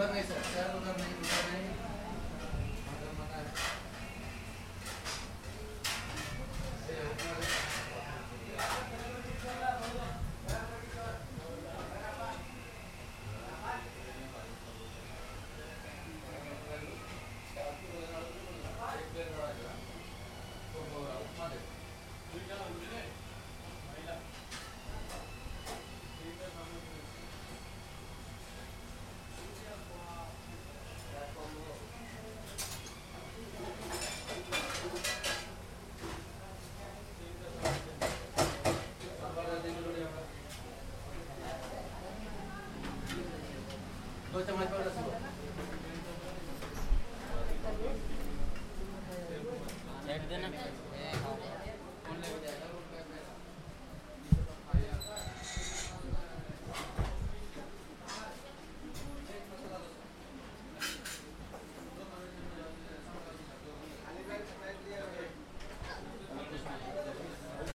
van a deshacer, van a Dois tamanhos para o